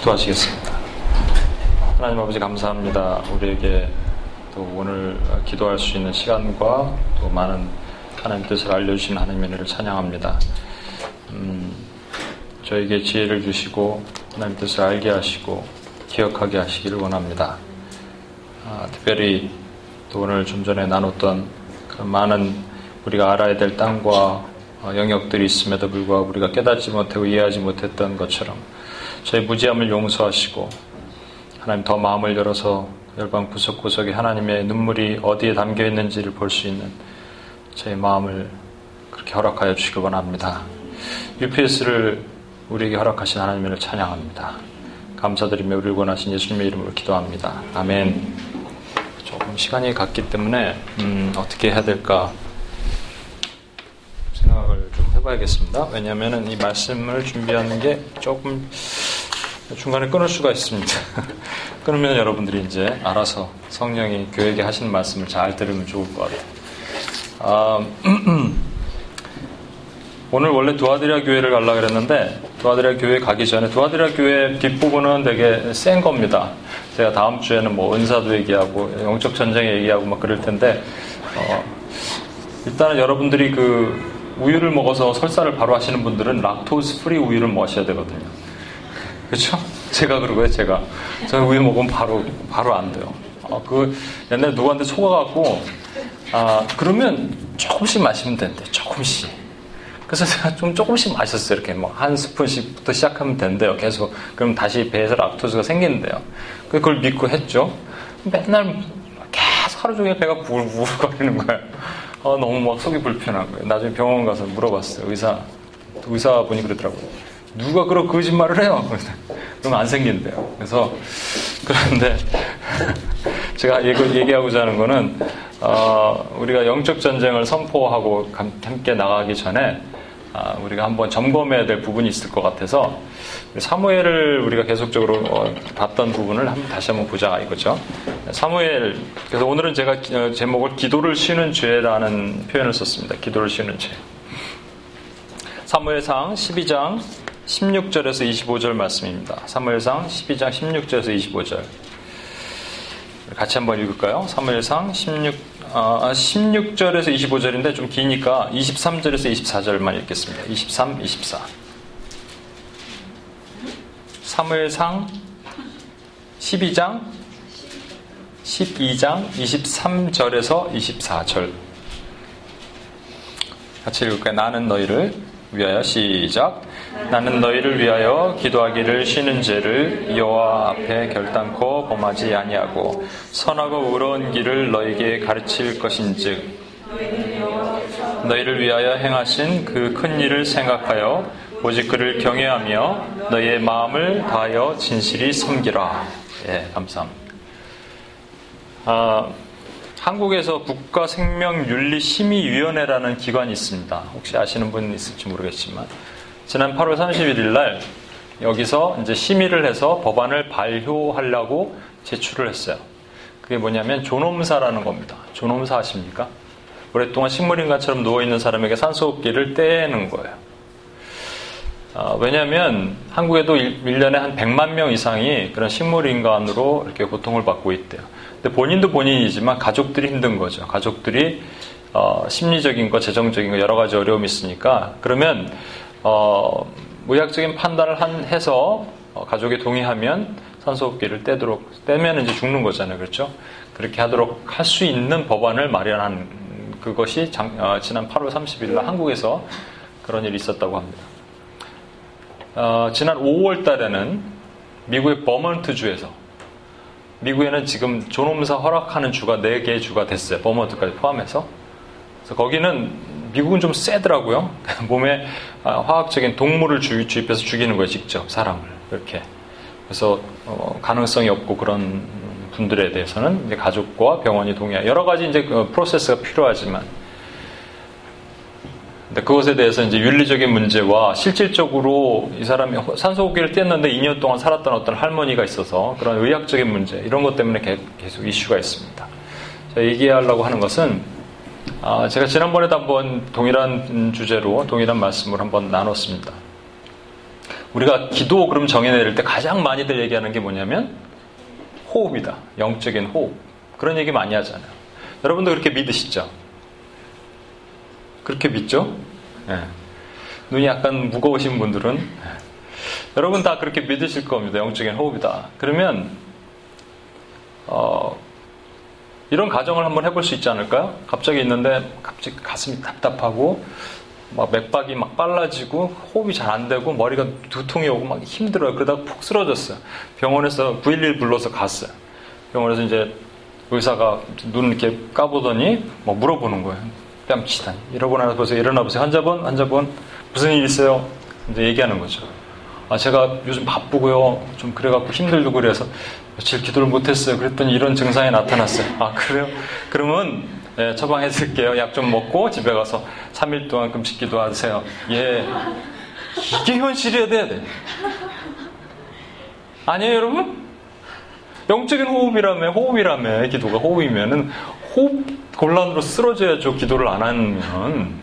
기도하시겠습니다. 하나님 아버지 감사합니다. 우리에게 또 오늘 기도할 수 있는 시간과 또 많은 하나님 뜻을 알려주신 하나님의 은혜를 찬양합니다. 음, 저에게 지혜를 주시고 하나님 뜻을 알게 하시고 기억하게 하시기를 원합니다. 아, 특별히 또 오늘 좀 전에 나눴던 그 많은 우리가 알아야 될 땅과 어, 영역들이 있음에도 불구하고 우리가 깨닫지 못하고 이해하지 못했던 것처럼 저희 무지함을 용서하시고 하나님 더 마음을 열어서 열방 구석구석에 하나님의 눈물이 어디에 담겨 있는지를 볼 수 있는 저희 마음을 그렇게 허락하여 주시기 원합니다. UPS를 우리에게 허락하신 하나님을 찬양합니다. 감사드리며 우리를 원하신 예수님의 이름으로 기도합니다. 아멘. 조금 시간이 갔기 때문에 음, 어떻게 해야 될까 생각을 좀 해봐야겠습니다. 왜냐하면 이 말씀을 준비하는 게 조금 중간에 끊을 수가 있습니다. 끊으면 여러분들이 이제 알아서 성령이 교회에게 하시는 말씀을 잘 들으면 좋을 것 같아요. 아, 오늘 원래 도아드리아 교회를 가려고 그랬는데 도아드리아 교회 가기 전에 도아드리아 교회 뒷부분은 되게 센 겁니다. 제가 다음 주에는 뭐 은사도 얘기하고 영적 전쟁 얘기하고 막 그럴 텐데 어, 일단은 여러분들이 그 우유를 먹어서 설사를 바로 하시는 분들은 lactose free 우유를 마셔야 되거든요. 그렇죠? 제가 그러고요, 제가. 저는 우유 먹으면 바로 바로 안 돼요. 어, 그 옛날에 누구한테 속아갖고 아 그러면 조금씩 마시면 된대, 조금씩. 그래서 제가 좀 조금씩 마셨어요. 이렇게 뭐 한 스푼씩부터 시작하면 된대요. 계속. 그럼 다시 배에서 lactose가 생긴대요. 그걸 믿고 했죠. 맨날 계속 하루 종일 배가 부글부글 거리는 거예요. 어, 너무 막 속이 불편한 거예요. 나중에 병원 가서 물어봤어요. 의사, 의사분이 그러더라고요. 누가 그런 거짓말을 해요? 그러면 안 생긴대요. 그래서, 그런데, 제가 얘기, 하고자 하는 거는, 어, 우리가 영적 전쟁을 선포하고 함께 나가기 전에, 아, 우리가 한번 점검해야 될 부분이 있을 것 같아서 사무엘을 우리가 계속적으로 어, 봤던 부분을 한번 다시 한번 보자 이거죠. 사무엘 그래서 오늘은 제가 어, 제목을 기도를 쉬는 죄라는 표현을 썼습니다. 기도를 쉬는 죄. 사무엘상 12장 16절에서 25절 말씀입니다. 사무엘상 12장 16절에서 25절. 같이 한번 읽을까요? 사무엘상 16 아, 16절에서 25절인데 좀 기니까 23절에서 24절만 읽겠습니다. 23, 24. 사무엘상 12장 12장 23절에서 24절 같이 읽을까요? 나는 너희를 위하여 시작 나는 너희를 위하여 기도하기를 쉬는 죄를 여호와 앞에 결단코 범하지 아니하고 선하고 의로운 길을 너희에게 가르칠 것인즉 너희를 위하여 행하신 그 큰 일을 생각하여 오직 그를 경외하며 너희의 마음을 다하여 진실이 섬기라. 예, 감사합니다. 아, 한국에서 국가생명윤리심의위원회라는 기관이 있습니다. 혹시 아시는 분 있을지 모르겠지만 지난 8월 31일 날 여기서 이제 심의를 해서 법안을 발효하려고 제출을 했어요. 그게 뭐냐면 존엄사라는 겁니다. 존엄사 아십니까? 오랫동안 식물인간처럼 누워있는 사람에게 산소호흡기를 떼는 거예요. 어, 왜냐하면 한국에도 1년에 한 100만 명 이상이 그런 식물인간으로 이렇게 고통을 받고 있대요. 근데 본인도 본인이지만 가족들이 힘든 거죠. 가족들이 어, 심리적인 거, 재정적인 거 여러 가지 어려움이 있으니까 그러면 어, 의학적인 판단을 한, 해서 어, 가족이 동의하면 산소호흡기를 떼도록 떼면 이제 죽는 거잖아요, 그렇죠? 그렇게 하도록 할 수 있는 법안을 마련한 그것이 장, 어, 지난 8월 30일 날 한국에서 그런 일이 있었다고 합니다. 어, 지난 5월 달에는 미국의 버먼트 주에서 미국에는 지금 존엄사 허락하는 주가 4개의 주가 됐어요. 버먼트까지 포함해서. 그래서 거기는 미국은 좀 세더라고요. 몸에 아, 화학적인 약물을 주입해서 죽이는 거예요, 직접 사람을 이렇게. 그래서 어, 가능성이 없고 그런 분들에 대해서는 가족과 병원이 동의하. 여러 가지 이제 그 프로세스가 필요하지만, 근데 그것에 대해서 이제 윤리적인 문제와 실질적으로 이 사람이 산소호흡기를 뗐는데 2년 동안 살았던 어떤 할머니가 있어서 그런 의학적인 문제 이런 것 때문에 계속 이슈가 있습니다. 자, 얘기하려고 하는 것은 아, 제가 지난번에도 한번 동일한 주제로 동일한 말씀을 한번 나눴습니다. 우리가 기도 그럼 정해 내릴 때 가장 많이들 얘기하는 게 뭐냐면 호흡이다. 영적인 호흡. 그런 얘기 많이 하잖아요. 여러분도 그렇게 믿으시죠? 그렇게 믿죠? 네. 눈이 약간 무거우신 분들은 네. 여러분 다 그렇게 믿으실 겁니다. 영적인 호흡이다. 그러면 어, 이런 가정을 한번 해볼 수 있지 않을까요? 갑자기 있는데 갑자기 가슴이 답답하고 막 맥박이 막 빨라지고 호흡이 잘 안 되고 머리가 두통이 오고 막 힘들어요. 그러다가 푹 쓰러졌어요. 병원에서 911 불러서 갔어요. 병원에서 이제 의사가 눈을 이렇게 까보더니 뭐 물어보는 거예요. 뺨치다니. 일어나 보세요. 일어나 보세요. 환자분, 환자분 무슨 일 있어요? 이제 얘기하는 거죠. 아 제가 요즘 바쁘고요. 좀 그래갖고 힘들고 그래서 며칠 기도를 못했어요. 그랬더니 이런 증상이 나타났어요. 아 그래요? 그러면 예, 처방해 드릴게요. 약 좀 먹고 집에 가서 3일 동안 금식 기도하세요. 예. 이게 현실이어야 돼. 아니에요, 여러분? 영적인 호흡이라며, 호흡이라며, 기도가 호흡이면은 호흡 곤란으로 쓰러져야죠, 기도를 안 하면.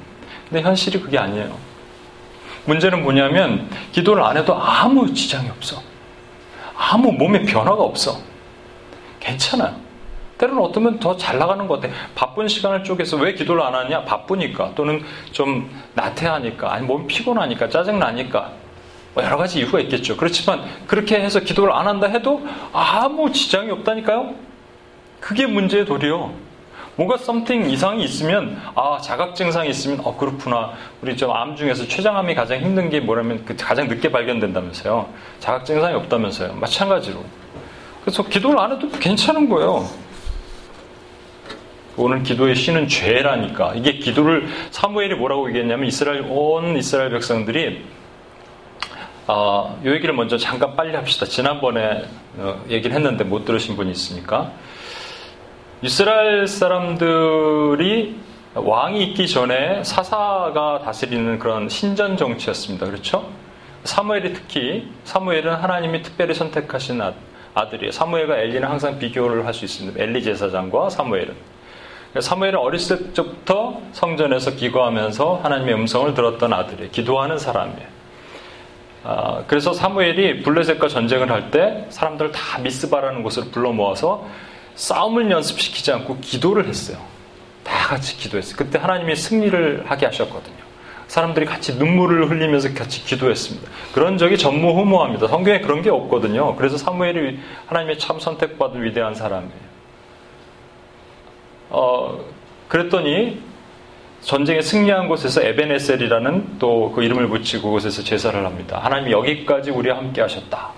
근데 현실이 그게 아니에요. 문제는 뭐냐면, 기도를 안 해도 아무 지장이 없어. 아무 몸에 변화가 없어. 괜찮아요. 때로는 어쩌면 더 잘 나가는 것 같아. 바쁜 시간을 쪼개서 왜 기도를 안 하냐? 바쁘니까. 또는 좀 나태하니까. 아니, 몸 피곤하니까. 짜증나니까. 뭐 여러 가지 이유가 있겠죠. 그렇지만 그렇게 해서 기도를 안 한다 해도 아무 지장이 없다니까요? 그게 문제의 도리요. 뭔가 something 이상이 있으면 아 자각 증상이 있으면 어 그렇구나. 우리 좀 암 중에서 췌장암이 가장 힘든 게 뭐라면 그 가장 늦게 발견된다면서요. 자각 증상이 없다면서요. 마찬가지로. 그래서 기도를 안 해도 괜찮은 거예요. 오늘 기도의 신은 죄라니까. 이게 기도를 사무엘이 뭐라고 얘기했냐면 이스라엘 온 이스라엘 백성들이 어, 이 얘기를 먼저 잠깐 빨리 합시다. 지난번에 어, 얘기를 했는데 못 들으신 분이 있으니까 이스라엘 사람들이 왕이 있기 전에 사사가 다스리는 그런 신전 정치였습니다. 그렇죠? 사무엘이 특히 사무엘은 하나님이 특별히 선택하신 아들이에요. 사무엘과 엘리는 항상 비교를 할 수 있습니다. 엘리 제사장과 사무엘은. 사무엘은 어렸을 적부터 성전에서 기도하면서 하나님의 음성을 들었던 아들이에요. 기도하는 사람이에요. 아, 그래서 사무엘이 블레셋과 전쟁을 할 때 사람들을 다 미스바라는 곳으로 불러 모아서 싸움을 연습시키지 않고 기도를 했어요. 다 같이 기도했어요. 그때 하나님이 승리를 하게 하셨거든요. 사람들이 같이 눈물을 흘리면서 같이 기도했습니다. 그런 적이 전무후무합니다. 성경에 그런 게 없거든요. 그래서 사무엘이 하나님의 참 선택받은 위대한 사람이에요. 어, 그랬더니 전쟁에 승리한 곳에서 에베네셀이라는 또 그 이름을 붙이고 그곳에서 제사를 합니다. 하나님이 여기까지 우리와 함께 하셨다.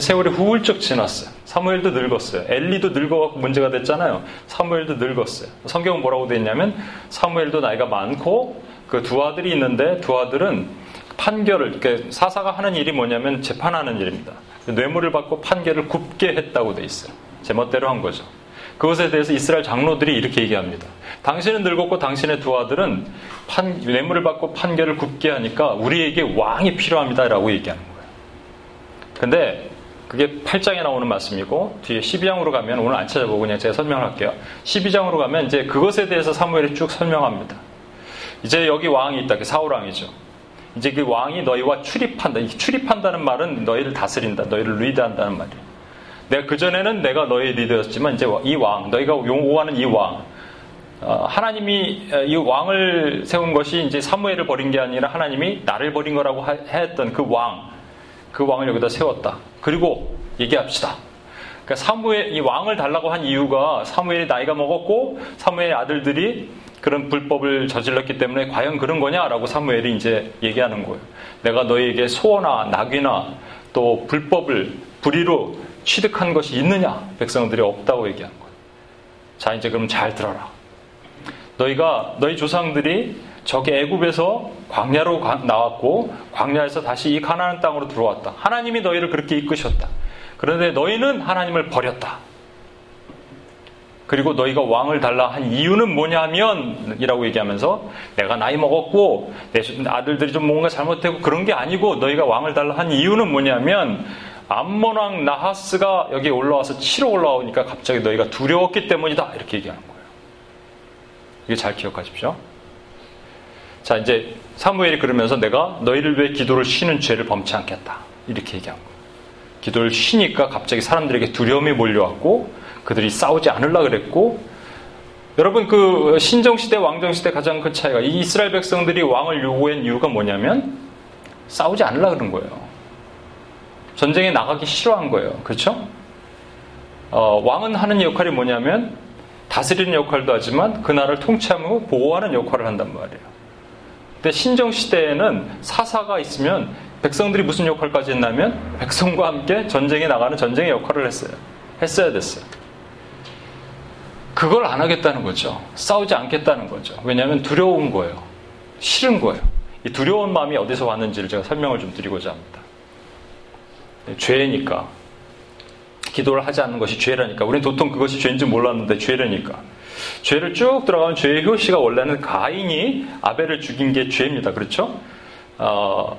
세월이 후울적 지났어요. 사무엘도 늙었어요. 엘리도 늙어갖고 문제가 됐잖아요. 사무엘도 늙었어요. 성경은 뭐라고 되어 있냐면 사무엘도 나이가 많고 그 두 아들이 있는데 두 아들은 판결을 사사가 하는 일이 뭐냐면 재판하는 일입니다. 뇌물을 받고 판결을 굽게 했다고 돼 있어요. 제멋대로 한 거죠. 그것에 대해서 이스라엘 장로들이 이렇게 얘기합니다. 당신은 늙었고 당신의 두 아들은 판, 뇌물을 받고 판결을 굽게 하니까 우리에게 왕이 필요합니다라고 얘기하는 거예요. 근데 그게 8장에 나오는 말씀이고 뒤에 12장으로 가면 오늘 안 찾아보고 그냥 제가 설명할게요. 12장으로 가면 이제 그것에 대해서 사무엘이 쭉 설명합니다. 이제 여기 왕이 있다. 그 사울 왕이죠. 이제 그 왕이 너희와 출입한다. 출입한다는 말은 너희를 다스린다. 너희를 리드한다는 말이에요. 내가 그전에는 내가 너의 리더였지만 이제 이 왕, 너희가 용호하는 이 왕, 어, 하나님이 이 왕을 세운 것이 이제 사무엘을 버린 게 아니라 하나님이 나를 버린 거라고 하, 했던 그 왕, 그 왕을 여기다 세웠다. 그리고 얘기합시다. 그러니까 사무엘 이 왕을 달라고 한 이유가 사무엘이 나이가 먹었고 사무엘의 아들들이 그런 불법을 저질렀기 때문에 과연 그런 거냐라고 사무엘이 이제 얘기하는 거예요. 내가 너희에게 소나 낙이나 또 불법을 불의로 취득한 것이 있느냐? 백성들이 없다고 얘기한 거예요. 자, 이제 그럼 잘 들어라. 너희가 너희 조상들이 저기 애굽에서 광야로 나왔고 광야에서 다시 이 가나안 땅으로 들어왔다. 하나님이 너희를 그렇게 이끄셨다. 그런데 너희는 하나님을 버렸다. 그리고 너희가 왕을 달라 한 이유는 뭐냐면 이라고 얘기하면서 내가 나이 먹었고 내 아들들이 좀 뭔가 잘못되고 그런 게 아니고 너희가 왕을 달라 한 이유는 뭐냐면 암몬 왕 나하스가 여기 올라와서 치러 올라오니까 갑자기 너희가 두려웠기 때문이다. 이렇게 얘기하는 거예요. 이게 잘 기억하십시오. 자, 이제 사무엘이 그러면서 내가 너희를 위해 기도를 쉬는 죄를 범치 않겠다. 이렇게 얘기한 거예요. 기도를 쉬니까 갑자기 사람들에게 두려움이 몰려왔고 그들이 싸우지 않으려 그랬고 여러분 그 신정시대 왕정시대 가장 큰 차이가 이 이스라엘 백성들이 왕을 요구한 이유가 뭐냐면 싸우지 않으려 그런 거예요. 전쟁에 나가기 싫어한 거예요. 그렇죠? 어, 왕은 하는 역할이 뭐냐면 다스리는 역할도 하지만 그 나라를 통치하고 보호하는 역할을 한단 말이에요. 근데 신정 시대에는 사사가 있으면 백성들이 무슨 역할까지 했냐면 백성과 함께 전쟁에 나가는 전쟁의 역할을 했어요. 했어야 됐어요. 그걸 안 하겠다는 거죠. 싸우지 않겠다는 거죠. 왜냐하면 두려운 거예요. 싫은 거예요. 이 두려운 마음이 어디서 왔는지를 제가 설명을 좀 드리고자 합니다. 네, 죄니까. 기도를 하지 않는 것이 죄라니까. 우리는 도통 그것이 죄인지 몰랐는데 죄라니까. 죄를 쭉 들어가면 죄의 효시가 원래는 가인이 아벨을 죽인 게 죄입니다. 그렇죠? 어,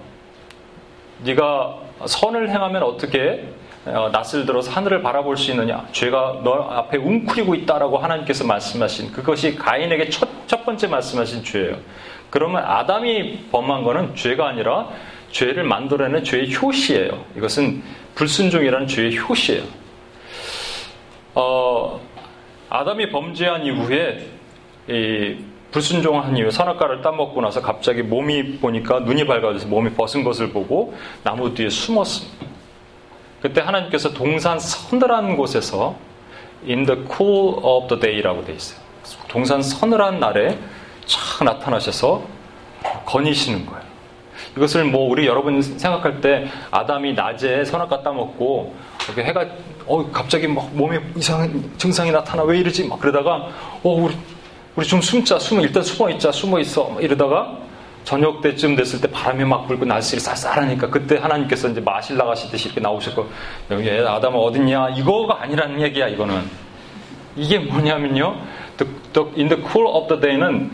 네가 선을 행하면 어떻게 어, 낯을 들어서 하늘을 바라볼 수 있느냐? 죄가 너 앞에 웅크리고 있다라고 하나님께서 말씀하신 그것이 가인에게 첫, 첫 번째 말씀하신 죄예요. 그러면 아담이 범한 거는 죄가 아니라 죄를 만들어내는 죄의 효시예요. 이것은 불순종이라는 죄의 효시예요. 어, 아담이 범죄한 이후에 이 불순종한 이후 선악과를 따먹고 나서 갑자기 몸이 보니까 눈이 밝아져서 몸이 벗은 것을 보고 나무 뒤에 숨었습니다. 그때 하나님께서 동산 서늘한 곳에서 in the cool of the day라고 되어 있어요. 동산 서늘한 날에 쫙 나타나셔서 거니시는 거예요. 이것을 뭐 우리 여러분 생각할 때 아담이 낮에 선악과 따먹고 이렇게 해가 어 갑자기 막 몸에 이상한 증상이 나타나 왜 이러지? 막 그러다가 어 우리 우리 좀 숨자 숨어 일단 숨어 있자 숨어 있어. 이러다가 저녁 때쯤 됐을 때 바람이 막 불고 날씨가 쌀쌀하니까 그때 하나님께서 이제 마실 나가시듯이 이렇게 나오셨고 여기 아담아 어딨냐? 이거가 아니라는 얘기야 이거는. 이게 뭐냐면요. The, the, in the cool of the day는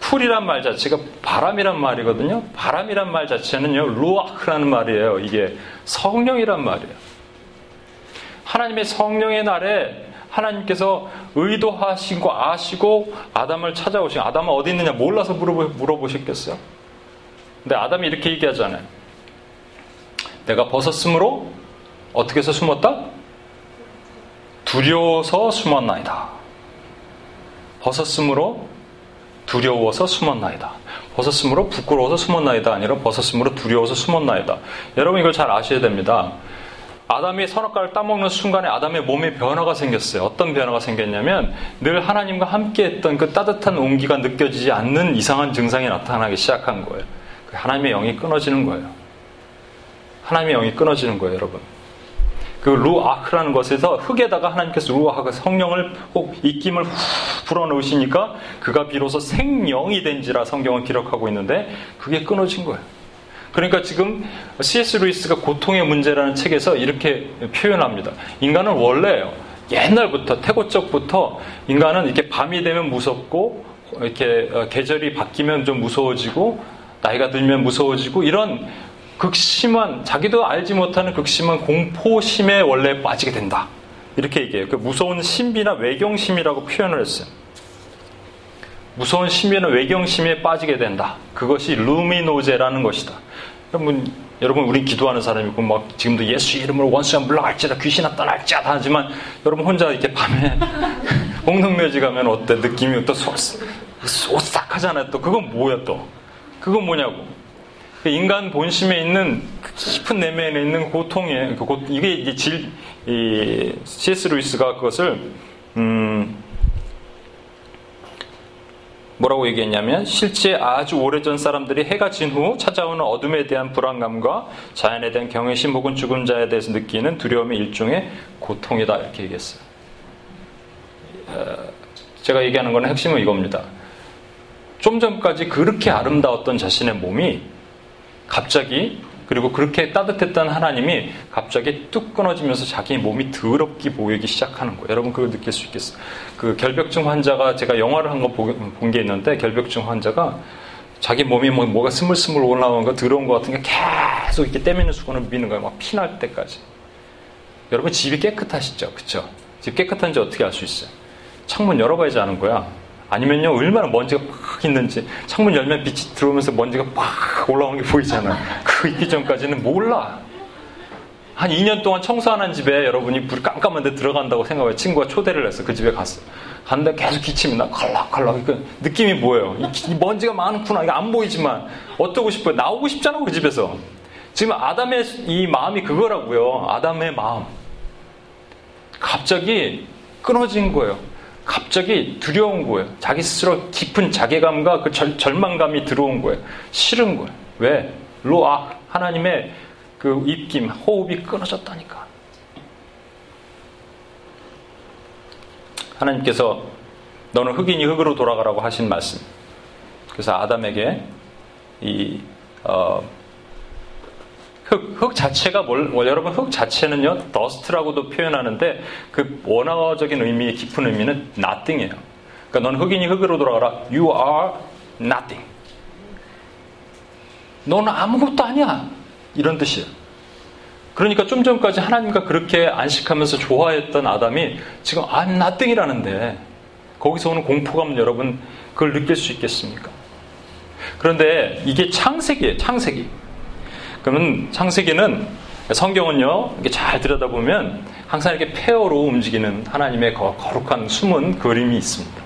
풀이란 말 자체가 바람이란 말이거든요. 바람이란 말 자체는요 루아크라는 말이에요. 이게 성령이란 말이에요 하나님의 성령의 날에 하나님께서 의도하시고 아시고 아담을 찾아오신 아담은 어디 있느냐 몰라서 물어보, 물어보 셨겠어요? 근데 아담이 이렇게 얘기하잖아요. 내가 벗었으므로 어떻게 해서 숨었다? 두려워서 숨었나이다. 벗었으므로 두려워서 숨었나이다. 벗었으므로 부끄러워서 숨었나이다. 아니라 벗었으므로 두려워서 숨었나이다. 여러분 이걸 잘 아셔야 됩니다. 아담이 선악과를 따먹는 순간에 아담의 몸에 변화가 생겼어요. 어떤 변화가 생겼냐면 늘 하나님과 함께했던 그 따뜻한 온기가 느껴지지 않는 이상한 증상이 나타나기 시작한 거예요. 그 하나님의 영이 끊어지는 거예요. 하나님의 영이 끊어지는 거예요, 여러분. 그 루아크라는 것에서 흙에다가 하나님께서 루아크 성령을 혹 입김을 후 불어넣으시니까 그가 비로소 생령이 된지라 성경은 기록하고 있는데 그게 끊어진 거예요. 그러니까 지금 C.S. 루이스가 고통의 문제라는 책에서 이렇게 표현합니다. 인간은 원래 옛날부터 태고적부터 인간은 이렇게 밤이 되면 무섭고 이렇게 어, 계절이 바뀌면 좀 무서워지고 나이가 들면 무서워지고 이런 극심한 자기도 알지 못하는 극심한 공포심에 원래 빠지게 된다. 이렇게 얘기해요. 그 무서운 신비나 외경심이라고 표현을 했어요. 무서운 신비나 외경심에 빠지게 된다. 그것이 루미노제라는 것이다. 여러분, 여러분, 우리 기도하는 사람이고, 막, 지금도 예수 이름으로 원수가 물러갈지라 귀신아 떠날지라 하지만, 여러분 혼자 이렇게 밤에, 홍성묘지 가면 어때? 느낌이 또 소, 오싹하잖아요. 또, 그건 뭐야 또? 그건 뭐냐고. 그 인간 본심에 있는 그 깊은 내면에 있는 고통에, 그 이게 이제 질, 이, C.S. 루이스가 그것을, 음, 뭐라고 얘기했냐면 실제 아주 오래전 사람들이 해가 진 후 찾아오는 어둠에 대한 불안감과 자연에 대한 경외심 혹은 죽은 자에 대해서 느끼는 두려움의 일종의 고통이다 이렇게 얘기했어요. 어, 제가 얘기하는 거는 핵심은 이겁니다. 좀 전까지 그렇게 아름다웠던 자신의 몸이 갑자기 그리고 그렇게 따뜻했던 하나님이 갑자기 뚝 끊어지면서 자기 몸이 더럽게 보이기 시작하는 거예요. 여러분 그걸 느낄 수 있겠어요? 그 결벽증 환자가 제가 영화를 한 거 본 게 있는데 결벽증 환자가 자기 몸이 뭐, 뭐가 스물스물 올라오는 거 더러운 거 같은 게 계속 이렇게 떼미는 수건을 미는 거예요. 막 피날 때까지. 여러분 집이 깨끗하시죠? 그쵸? 집 깨끗한지 어떻게 알 수 있어요? 창문 열어봐야지 아는 거야. 아니면요 얼마나 먼지가 막 있는지 창문 열면 빛이 들어오면서 먼지가 막 올라오는 게 보이잖아. 그거 있기 전까지는 몰라. 한 2년 동안 청소 안한 집에 여러분이 불이 깜깜한 데 들어간다고 생각해 친구가 초대를 했어. 그 집에 갔어. 갔는데 계속 기침이 나 컬락컬락. 그 느낌이 뭐예요? 이, 먼지가 많구나. 이게 안 보이지만 어쩌고 싶어요? 나오고 싶잖아 그 집에서. 지금 아담의 이 마음이 그거라고요. 아담의 마음. 갑자기 끊어진 거예요. 갑자기 두려운 거예요. 자기 스스로 깊은 자괴감과 그 절, 절망감이 들어온 거예요. 싫은 거예요. 왜? 로아 하나님의 그 입김, 호흡이 끊어졌다니까. 하나님께서 너는 흑인이 흙으로 돌아가라고 하신 말씀. 그래서 아담에게 이 어, 흙, 흙 자체가 뭘, 뭐, 여러분 흙 자체는요, 더스트라고도 표현하는데 그 원어적인 의미, 깊은 의미는 nothing이에요. 그러니까 넌 흙인이 흙으로 돌아가라. You are nothing. 너는 아무것도 아니야. 이런 뜻이에요. 그러니까 좀 전까지 하나님과 그렇게 안식하면서 좋아했던 아담이 지금 I'm nothing이라는데 거기서 오는 공포감 여러분 그걸 느낄 수 있겠습니까? 그런데 이게 창세기예요. 창세기. 그러면 창세기는 성경은요, 이게 잘 들여다보면 항상 이렇게 폐허로 움직이는 하나님의 거룩한 숨은 그림이 있습니다.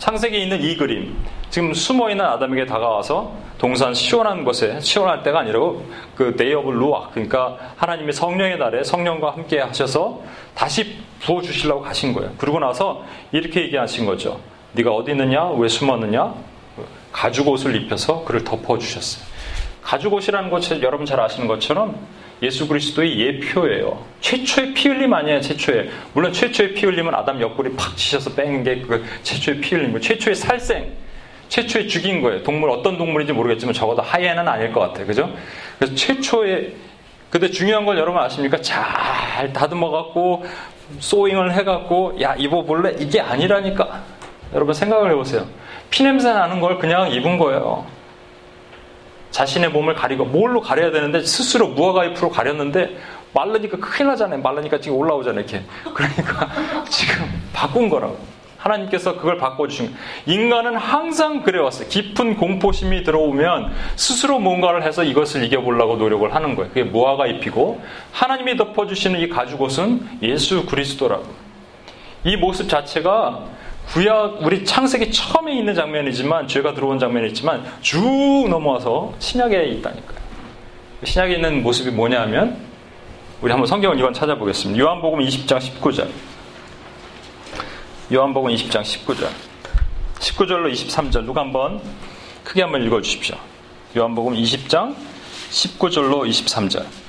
창세기에 있는 이 그림, 지금 숨어 있는 아담에게 다가와서 동산 시원한 곳에, 시원할 때가 아니라고 그 day of 루아, 그러니까 하나님의 성령의 날에 성령과 함께 하셔서 다시 부어 주시려고 가신 거예요. 그러고 나서 이렇게 얘기하신 거죠. 네가 어디 있느냐? 왜 숨었느냐? 가죽 옷을 입혀서 그를 덮어 주셨어요. 가죽 옷이라는 것 여러분 잘 아시는 것처럼 예수 그리스도의 예표예요. 최초의 피 흘림 아니에요, 최초의. 물론 최초의 피 흘림은 아담 옆구리 팍 치셔서 뺀 게 그 최초의 피 흘림이고, 최초의 살생, 최초의 죽인 거예요. 동물, 어떤 동물인지 모르겠지만 적어도 하이에는 아닐 것 같아요. 그죠? 그래서 최초의, 근데 중요한 걸 여러분 아십니까? 잘 다듬어갖고, 소잉을 해갖고, 야, 입어볼래? 이게 아니라니까. 여러분 생각을 해보세요. 피냄새 나는 걸 그냥 입은 거예요. 자신의 몸을 가리고 뭘로 가려야 되는데 스스로 무화과 잎으로 가렸는데 말르니까 큰일 나잖아요. 말르니까 지금 올라오잖아요. 이렇게. 그러니까 지금 바꾼 거라고. 하나님께서 그걸 바꿔주신 인간은 항상 그래왔어요. 깊은 공포심이 들어오면 스스로 뭔가를 해서 이것을 이겨보려고 노력을 하는 거예요. 그게 무화과 잎이고 하나님이 덮어주시는 이 가죽옷은 예수 그리스도라고. 이 모습 자체가 구약 우리 창세기 처음에 있는 장면이지만 죄가 들어온 장면이지만 쭉 넘어와서 신약에 있다니까요. 신약에 있는 모습이 뭐냐면 우리 한번 성경을 이번 찾아보겠습니다. 요한복음 20장 19절. 요한복음 20장 19절. 19절로 23절 누가 한번 크게 한번 읽어 주십시오. 요한복음 20장 19절로 23절.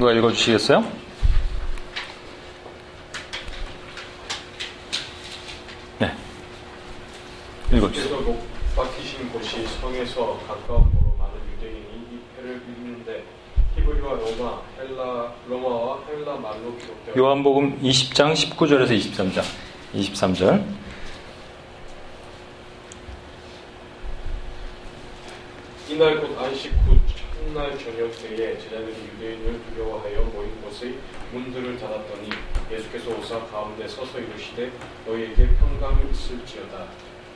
누가 읽어주시겠어요? 네. 읽어주세요. 목 박히신 곳이 성에서 가까움으로 많은 유대인이 이 패를 읽는데 히브리와 로마, 헬라, 로마와 헬라 말로 기록되어 요한복음 20장 19절에서 23장. 23절. 이날 곧 안식 후 첫날 저녁 때에 제자들이 유대인을 두려워하여 모인 곳의 문들을 닫았더니 예수께서 오사 가운데 서서 이르시되 너희에게 평강이 있을지어다.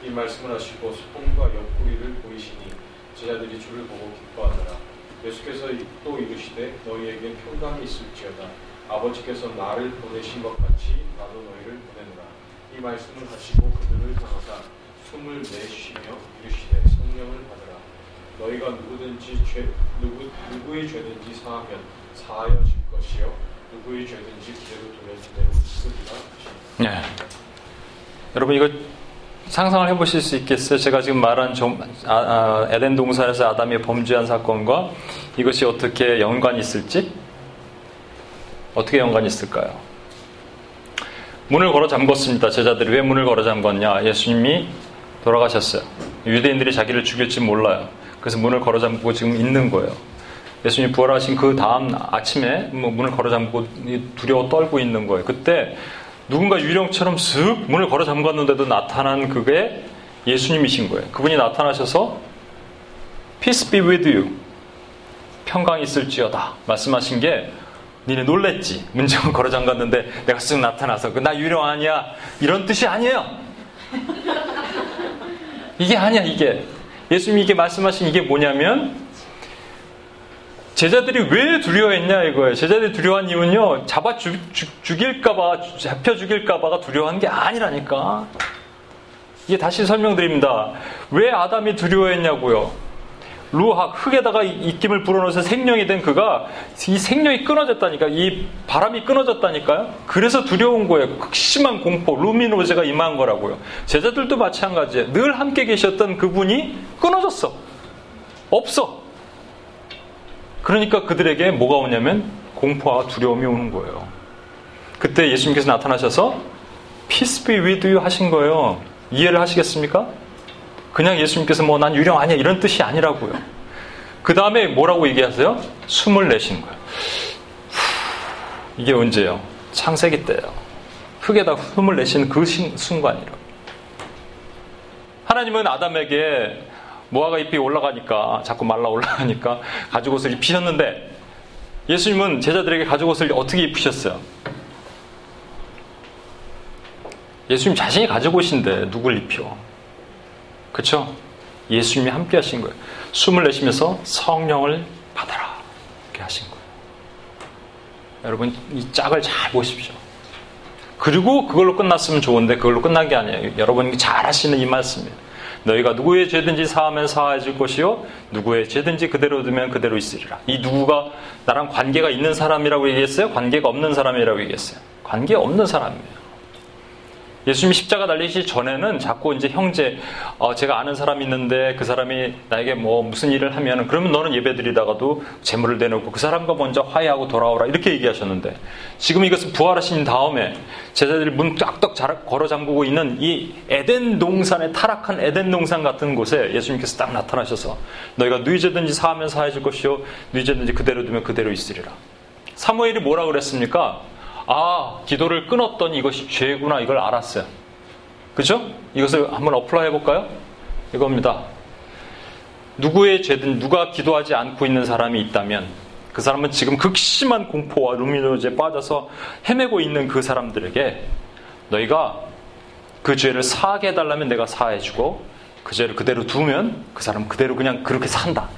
이 말씀을 하시고 손과 옆구리를 보이시니 제자들이 주를 보고 기뻐하더라. 예수께서 또 이르시되 너희에게 평강이 있을지어다. 아버지께서 나를 보내신 것 같이 나도 너희를 보내노라. 이 말씀을 하시고 그들을 향하사 숨을 내쉬며 이르시되 성령을 받으라 너희가 누구든지 죄 누구 누구의 죄든지 사하면 사하여 질 것이요 누구의 죄든지 그대로 돌려진 대로 쓰리라 네. 여러분 이거 상상을 해보실 수 있겠어요? 제가 지금 말한 좀, 아, 아, 에덴 동산에서 아담이 범죄한 사건과 이것이 어떻게 연관이 있을지? 어떻게 연관이 있을까요? 문을 걸어 잠궜습니다. 제자들이 왜 문을 걸어 잠궜냐? 예수님이 돌아가셨어요. 유대인들이 자기를 죽일지 몰라요. 그래서 문을 걸어 잠그고 지금 있는 거예요. 예수님이 부활하신 그 다음 아침에 뭐 문을 걸어 잠그고 두려워 떨고 있는 거예요. 그때 누군가 유령처럼 슥 문을 걸어 잠갔는데도 나타난 그게 예수님이신 거예요. 그분이 나타나셔서 Peace be with you. 평강이 있을지어다. 말씀하신 게 니네 놀랬지. 문정은 걸어 잠갔는데 내가 쓱 나타나서 그나 유령 아니야. 이런 뜻이 아니에요. 이게 아니야, 이게. 예수님이 이게 말씀하신 이게 뭐냐면 제자들이 왜 두려워했냐 이거예요. 제자들이 두려워한 이유는요. 잡아 죽, 죽일까봐, 잡혀 죽일까봐가 두려워한 게 아니라니까. 이게 다시 설명드립니다. 왜 아담이 두려워했냐고요. 루학 흙에다가 입김을 불어넣어서 생명이 된 그가 이 생명이 끊어졌다니까 이 바람이 끊어졌다니까요. 그래서 두려운 거예요. 극심한 공포, 루미노제가 임한 거라고요. 제자들도 마찬가지예요. 늘 함께 계셨던 그분이 끊어졌어. 없어. 그러니까 그들에게 뭐가 오냐면 공포와 두려움이 오는 거예요. 그때 예수님께서 나타나셔서 Peace be with you 하신 거예요. 이해를 하시겠습니까? 그냥 예수님께서 뭐 난 유령 아니야 이런 뜻이 아니라고요. 그 다음에 뭐라고 얘기하세요? 숨을 내신 거예요. 이게 언제예요? 창세기 때예요. 흙에다 숨을 내신 그 순간이라고. 하나님은 아담에게 모아가 잎이 올라가니까 자꾸 말라 올라가니까 가죽 옷을 입히셨는데 예수님은 제자들에게 가죽 옷을 어떻게 입히셨어요? 예수님 자신이 가죽 옷인데 누굴 입혀? 그렇죠? 예수님이 함께 하신 거예요. 숨을 내쉬면서 성령을 받아라. 이렇게 하신 거예요. 여러분 이 짝을 잘 보십시오. 그리고 그걸로 끝났으면 좋은데 그걸로 끝난 게 아니에요. 여러분이 잘 하시는 이 말씀이에요. 너희가 누구의 죄든지 사하면 사해질 것이요 누구의 죄든지 그대로 두면 그대로 있으리라. 이 누구가 나랑 관계가 있는 사람이라고 얘기했어요? 관계가 없는 사람이라고 얘기했어요? 관계 없는 사람이에요. 예수님이 십자가 달리시 전에는 자꾸 이제 형제, 어, 제가 아는 사람이 있는데 그 사람이 나에게 뭐 무슨 일을 하면 그러면 너는 예배 드리다가도 재물을 내놓고 그 사람과 먼저 화해하고 돌아오라 이렇게 얘기하셨는데 지금 이것은 부활하신 다음에 제자들이 문 쫙떡 걸어 잠그고 있는 이 에덴 동산의 타락한 에덴 동산 같은 곳에 예수님께서 딱 나타나셔서 너희가 누이제든지 사하면 사해질 것이요 누이제든지 그대로 두면 그대로 있으리라. 사무엘이 뭐라 그랬습니까? 아, 기도를 끊었더니 이것이 죄구나 이걸 알았어요. 그죠? 이것을 한번 apply 해볼까요? 이겁니다. 누구의 죄든 누가 기도하지 않고 있는 사람이 있다면 그 사람은 지금 극심한 공포와 numinous에 빠져서 헤매고 있는 그 사람들에게 너희가 그 죄를 사하게 해달라면 내가 사해주고 그 죄를 그대로 두면 그 사람은 그대로 그냥 그렇게 산다.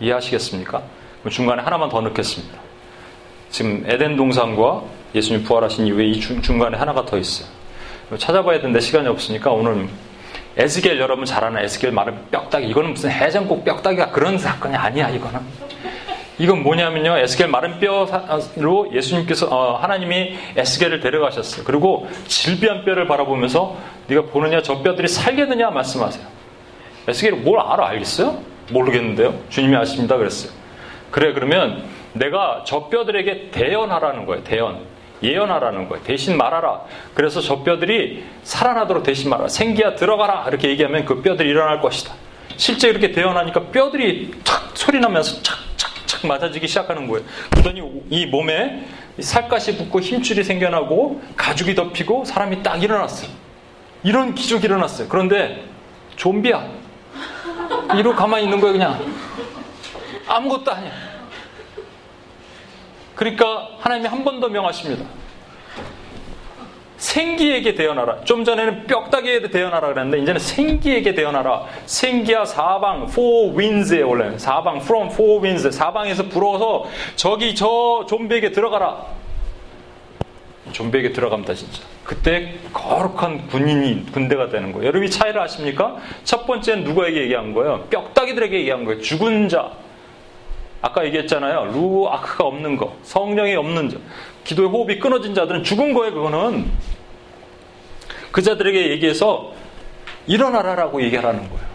이해하시겠습니까? 중간에 하나만 더 넣겠습니다. 지금 에덴 동산과 예수님 부활하신 이후에 이 중간에 하나가 더 있어요. 찾아봐야 되는데 시간이 없으니까 오늘 에스겔 여러분 잘 아는 에스겔 말은 뼈다귀. 이거는 무슨 해장국 뼈다귀가 그런 사건이 아니야 이거는. 이건 뭐냐면요 에스겔 마른 뼈로 예수님께서 어, 하나님이 에스겔을 데려가셨어요. 그리고 질비한 뼈를 바라보면서 네가 보느냐 저 뼈들이 살겠느냐 말씀하세요. 에스겔이 뭘 알아? 알겠어요? 모르겠는데요? 주님이 아십니다? 그랬어요. 그래 그러면 내가 저 뼈들에게 대연하라는 거예요. 대연. 예언하라는 거예요. 대신 말하라. 그래서 저 뼈들이 살아나도록 대신 말하라. 생기야 들어가라. 이렇게 얘기하면 그 뼈들이 일어날 것이다. 실제 이렇게 대연하니까 뼈들이 탁 소리 나면서 착착착 맞아지기 시작하는 거예요. 그러더니 이 몸에 살갗이 붙고 힘줄이 생겨나고 가죽이 덮이고 사람이 딱 일어났어요. 이런 기적이 일어났어요. 그런데 좀비야. 이러고 가만히 있는 거예요, 그냥. 아무것도 아니야. 그러니까 하나님이 한 번 더 명하십니다. 생기에게 대언하라. 좀 전에는 뼈다귀에 대언하라 그랬는데 이제는 생기에게 대언하라. 생기야 사방 four winds에 원래 사방 from four winds 사방에서 불어서 저기 저 좀비에게 들어가라. 좀비에게 들어갑니다 진짜. 그때 거룩한 군인이 군대가 되는 거예요. 여러분이 차이를 아십니까? 첫 번째는 누구에게 얘기한 거예요? 뼈다귀들에게 얘기한 거예요. 죽은 자. 아까 얘기했잖아요. 루아크가 없는 거, 성령이 없는 자, 기도의 호흡이 끊어진 자들은 죽은 거예요. 그거는 그 자들에게 얘기해서 일어나라라고 얘기하라는 거예요.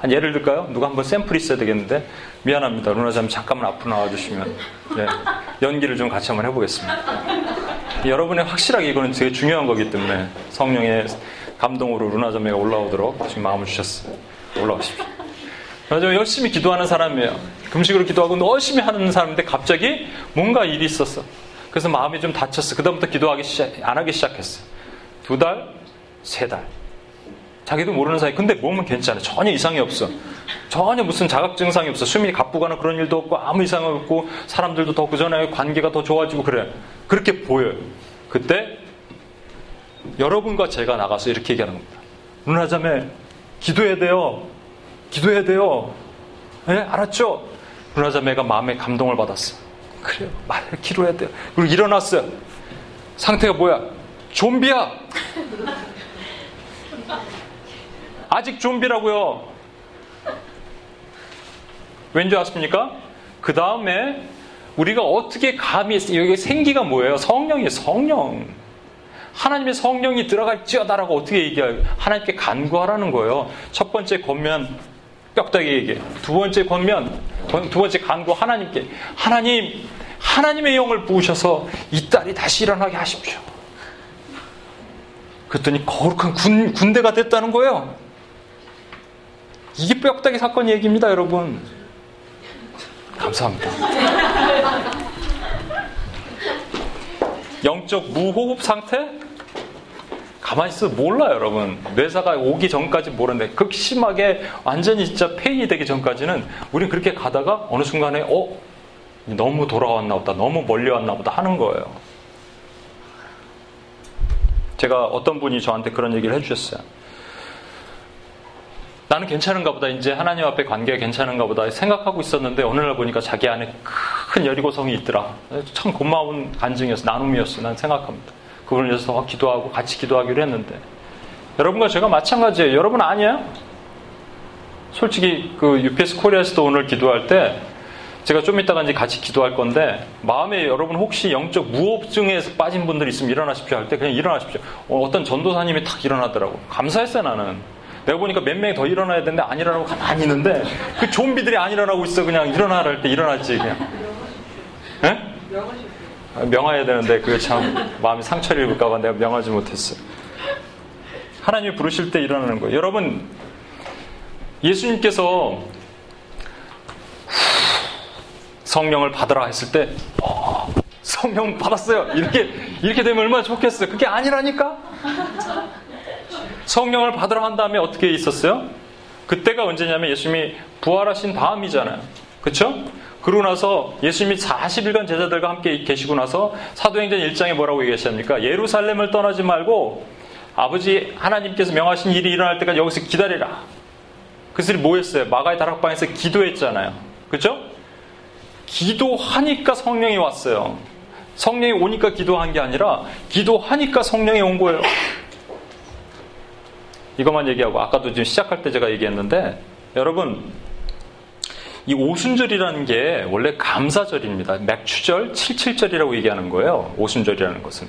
한 예를 들까요? 누가 한번 샘플이 있어야 되겠는데 미안합니다. 루나자님 잠깐만 앞으로 나와주시면 네, 연기를 좀 같이 한번 해보겠습니다. 여러분의 확실하게 이거는 되게 중요한 거기 때문에 성령의 감동으로 루나자매가 올라오도록 지금 마음을 주셨어요. 올라오십시오. 맞아요. 열심히 기도하는 사람이에요. 금식으로 기도하고 열심히 하는 사람인데 갑자기 뭔가 일이 있었어. 그래서 마음이 좀 다쳤어. 그다음부터 기도하기 시작, 안 하기 시작했어. 두 달, 세 달. 자기도 모르는 사이. 근데 몸은 괜찮아. 전혀 이상이 없어. 전혀 무슨 자각 증상이 없어. 숨이 가쁘거나 그런 일도 없고 아무 이상 없고 사람들도 더 그전에 관계가 더 좋아지고 그래. 그렇게 보여요. 그때 여러분과 제가 나가서 이렇게 얘기하는 겁니다. 누나 자매 기도해야 돼요. 기도해야 돼요. 예? 알았죠? 누나자매가 마음에 감동을 받았어. 그래요. 말을 기도해야 돼요. 그리고 일어났어요. 상태가 뭐야? 좀비야. 아직 좀비라고요. 왠지 아십니까? 그 다음에 우리가 어떻게 감히 여기 생기가 뭐예요? 성령이에요. 성령. 하나님의 성령이 들어갈지어다라고 어떻게 얘기해요? 하나님께 간구하라는 거예요. 첫 번째 권면 뼈다귀 얘기. 두 번째 권면 두 번째 간구 하나님께 하나님 하나님의 영을 부으셔서 이 딸이 다시 일어나게 하십시오. 그랬더니 거룩한 군, 군대가 됐다는 거예요. 이게 뼈다귀 사건 얘기입니다, 여러분. 감사합니다. 영적 무호흡 상태? 가만히 있어 몰라요, 여러분. 뇌사가 오기 전까지 모르는데 극심하게 완전히 진짜 폐인이 되기 전까지는 우린 그렇게 가다가 어느 순간에 어 너무 돌아왔나 보다, 너무 멀리 왔나 보다 하는 거예요. 제가 어떤 분이 저한테 그런 얘기를 해주셨어요. 나는 괜찮은가 보다. 이제 하나님 앞에 관계가 괜찮은가 보다 생각하고 있었는데 어느 날 보니까 자기 안에 큰 여리고성이 있더라. 참 고마운 간증이었어. 나눔이었어. 난 생각합니다. 그분을 위해서 기도하고 같이 기도하기로 했는데 여러분과 제가 마찬가지예요. 여러분 아니에요? 솔직히 그 UPS 코리아에서도 오늘 기도할 때 제가 좀 이따가 이제 같이 기도할 건데 마음에 여러분 혹시 영적 무호흡증에서 빠진 분들 있으면 일어나십시오 할 때 그냥 일어나십시오. 어, 떤 전도사님이 탁 일어나더라고. 감사했어요 나는. 내가 보니까 몇 명이 더 일어나야 되는데 안 일어나고 가만히 있는데 그 좀비들이 안 일어나고 있어 그냥 일어나라 할 때 일어났지 그냥. 예? 명화해야 되는데 그게 참 마음이 상처를 입을까봐 내가 명하지 못했어. 하나님이 부르실 때 일어나는 거예요. 여러분 예수님께서 성령을 받으라 했을 때 어, 성령 받았어요. 이렇게 이렇게 되면 얼마나 좋겠어요. 그게 아니라니까. 성령을 받으러 한 다음에 어떻게 있었어요? 그때가 언제냐면 예수님이 부활하신 다음이잖아요. 그렇죠? 그러고 나서 예수님이 40일간 제자들과 함께 계시고 나서 사도행전 1장에 뭐라고 얘기하십니까? 예루살렘을 떠나지 말고 아버지 하나님께서 명하신 일이 일어날 때까지 여기서 기다리라. 그들이 뭐 했어요? 마가의 다락방에서 기도했잖아요. 그렇죠? 기도하니까 성령이 왔어요. 성령이 오니까 기도한 게 아니라 기도하니까 성령이 온 거예요. 이것만 얘기하고 아까도 지금 시작할 때 제가 얘기했는데 여러분 이 오순절이라는 게 원래 감사절입니다. 맥추절, 칠칠절이라고 얘기하는 거예요. 오순절이라는 것은.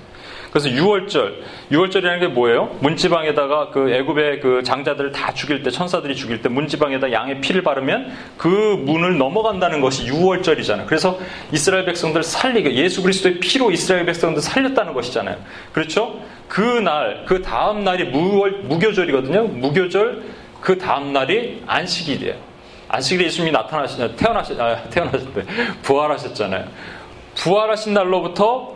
그래서 6월절, 6월절이라는 게 뭐예요? 문지방에다가 그 애굽의 그 장자들을 다 죽일 때, 천사들이 죽일 때 문지방에다 양의 피를 바르면 그 문을 넘어간다는 것이 6월절이잖아요. 그래서 이스라엘 백성들 살리게 예수 그리스도의 피로 이스라엘 백성들 살렸다는 것이잖아요. 그렇죠? 그 날, 그 다음 날이 무월, 무교절이거든요. 무교절 그 다음 날이 안식일이에요. 안식일에 예수님이 나타나시, 태어나시, 아, 태어나셨대. 부활하셨잖아요. 부활하신 날로부터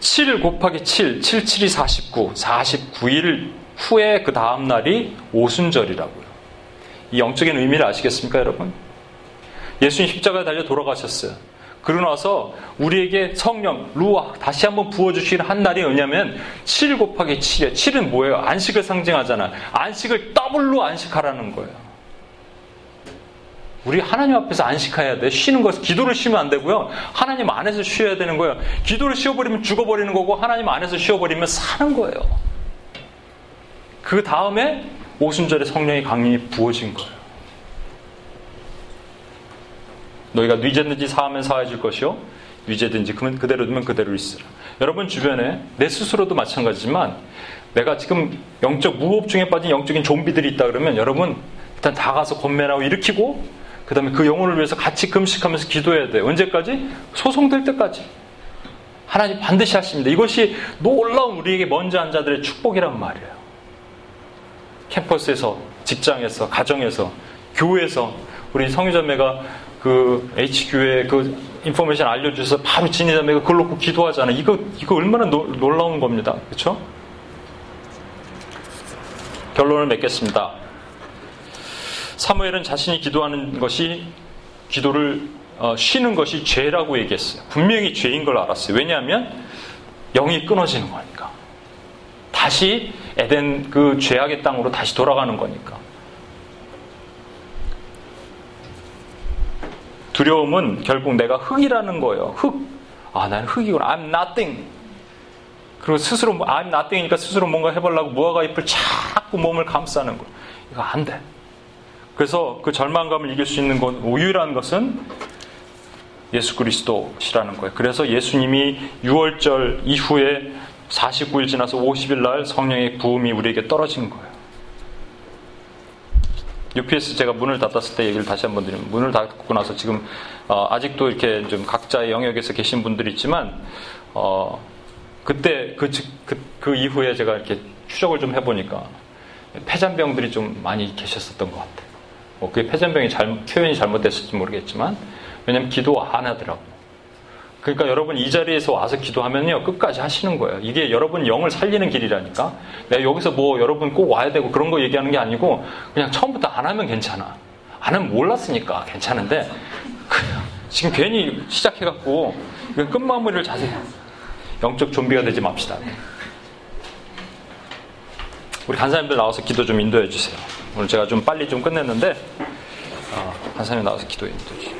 7 곱하기 7, 7, 7이 49, 49일 후에 그 다음 날이 오순절이라고요. 이 영적인 의미를 아시겠습니까, 여러분? 예수님 십자가에 달려 돌아가셨어요. 그러고 나서 우리에게 성령, 루아 다시 한번 부어주시는 한 날이 뭐냐면 7 곱하기 7이에요. 7은 뭐예요? 안식을 상징하잖아. 안식을 더블로 안식하라는 거예요. 우리 하나님 앞에서 안식해야 돼. 쉬는 것은 기도를 쉬면 안 되고요. 하나님 안에서 쉬어야 되는 거예요. 기도를 쉬어버리면 죽어버리는 거고 하나님 안에서 쉬어버리면 사는 거예요. 그 다음에 오순절에 성령이 강림이 부어진 거예요. 너희가 뉘제든지 사하면 사해질 것이요. 뉘제든지 그대로 두면 그대로 있으라. 여러분 주변에 내 스스로도 마찬가지지만 내가 지금 영적 무호흡증에 빠진 영적인 좀비들이 있다 그러면 여러분 일단 다 가서 권면하고 일으키고 그 다음에 그 영혼을 위해서 같이 금식하면서 기도해야 돼. 언제까지? 소송될 때까지. 하나님 반드시 하십니다. 이것이 놀라운 우리에게 먼저 한 자들의 축복이란 말이에요. 캠퍼스에서, 직장에서, 가정에서, 교회에서 우리 성유자매가 그 H교회 그 information 알려주셔서 바로 진희자매가 그걸 놓고 기도하잖아요. 이거, 이거 얼마나 노, 놀라운 겁니다. 그렇죠? 결론을 맺겠습니다. 사무엘은 자신이 기도하는 것이 기도를 어, 쉬는 것이 죄라고 얘기했어요. 분명히 죄인 걸 알았어요. 왜냐하면 영이 끊어지는 거니까. 다시 에덴 그 죄악의 땅으로 다시 돌아가는 거니까. 두려움은 결국 내가 흙이라는 거예요. 흙. 아, 나는 흙이구나. I'm nothing. 그리고 스스로 I'm nothing이니까 스스로 뭔가 해보려고 무화과 잎을 자꾸 몸을 감싸는 거. 이거 안 돼. 그래서 그 절망감을 이길 수 있는 건 유일한 것은 예수 그리스도시라는 거예요. 그래서 예수님이 6월절 이후에 49일 지나서 50일 날 성령의 부음이 우리에게 떨어진 거예요. UPS 제가 문을 닫았을 때 얘기를 다시 한번 드리면 문을 닫고 나서 지금 어, 아직도 이렇게 좀 각자의 영역에서 계신 분들이 있지만 어, 그때 그, 그, 그 이후에 제가 이렇게 추적을 좀 해보니까 폐잔병들이 좀 많이 계셨었던 것 같아요. 뭐 그게 폐잔병이 잘, 표현이 잘못됐을지 모르겠지만 왜냐면 기도 안 하더라고. 그러니까 여러분 이 자리에서 와서 기도하면요 끝까지 하시는 거예요. 이게 여러분 영을 살리는 길이라니까. 내가 여기서 뭐 여러분 꼭 와야 되고 그런 거 얘기하는 게 아니고 그냥 처음부터 안 하면 괜찮아. 안 하면 몰랐으니까 괜찮은데 그냥 지금 괜히 시작해갖고 끝마무리를 자세히 영적 좀비가 되지 맙시다. 우리 간사님들 나와서 기도 좀 인도해 주세요. 오늘 제가 좀 빨리 좀 끝냈는데 어, 간사님 나와서 기도 인도해 주세요.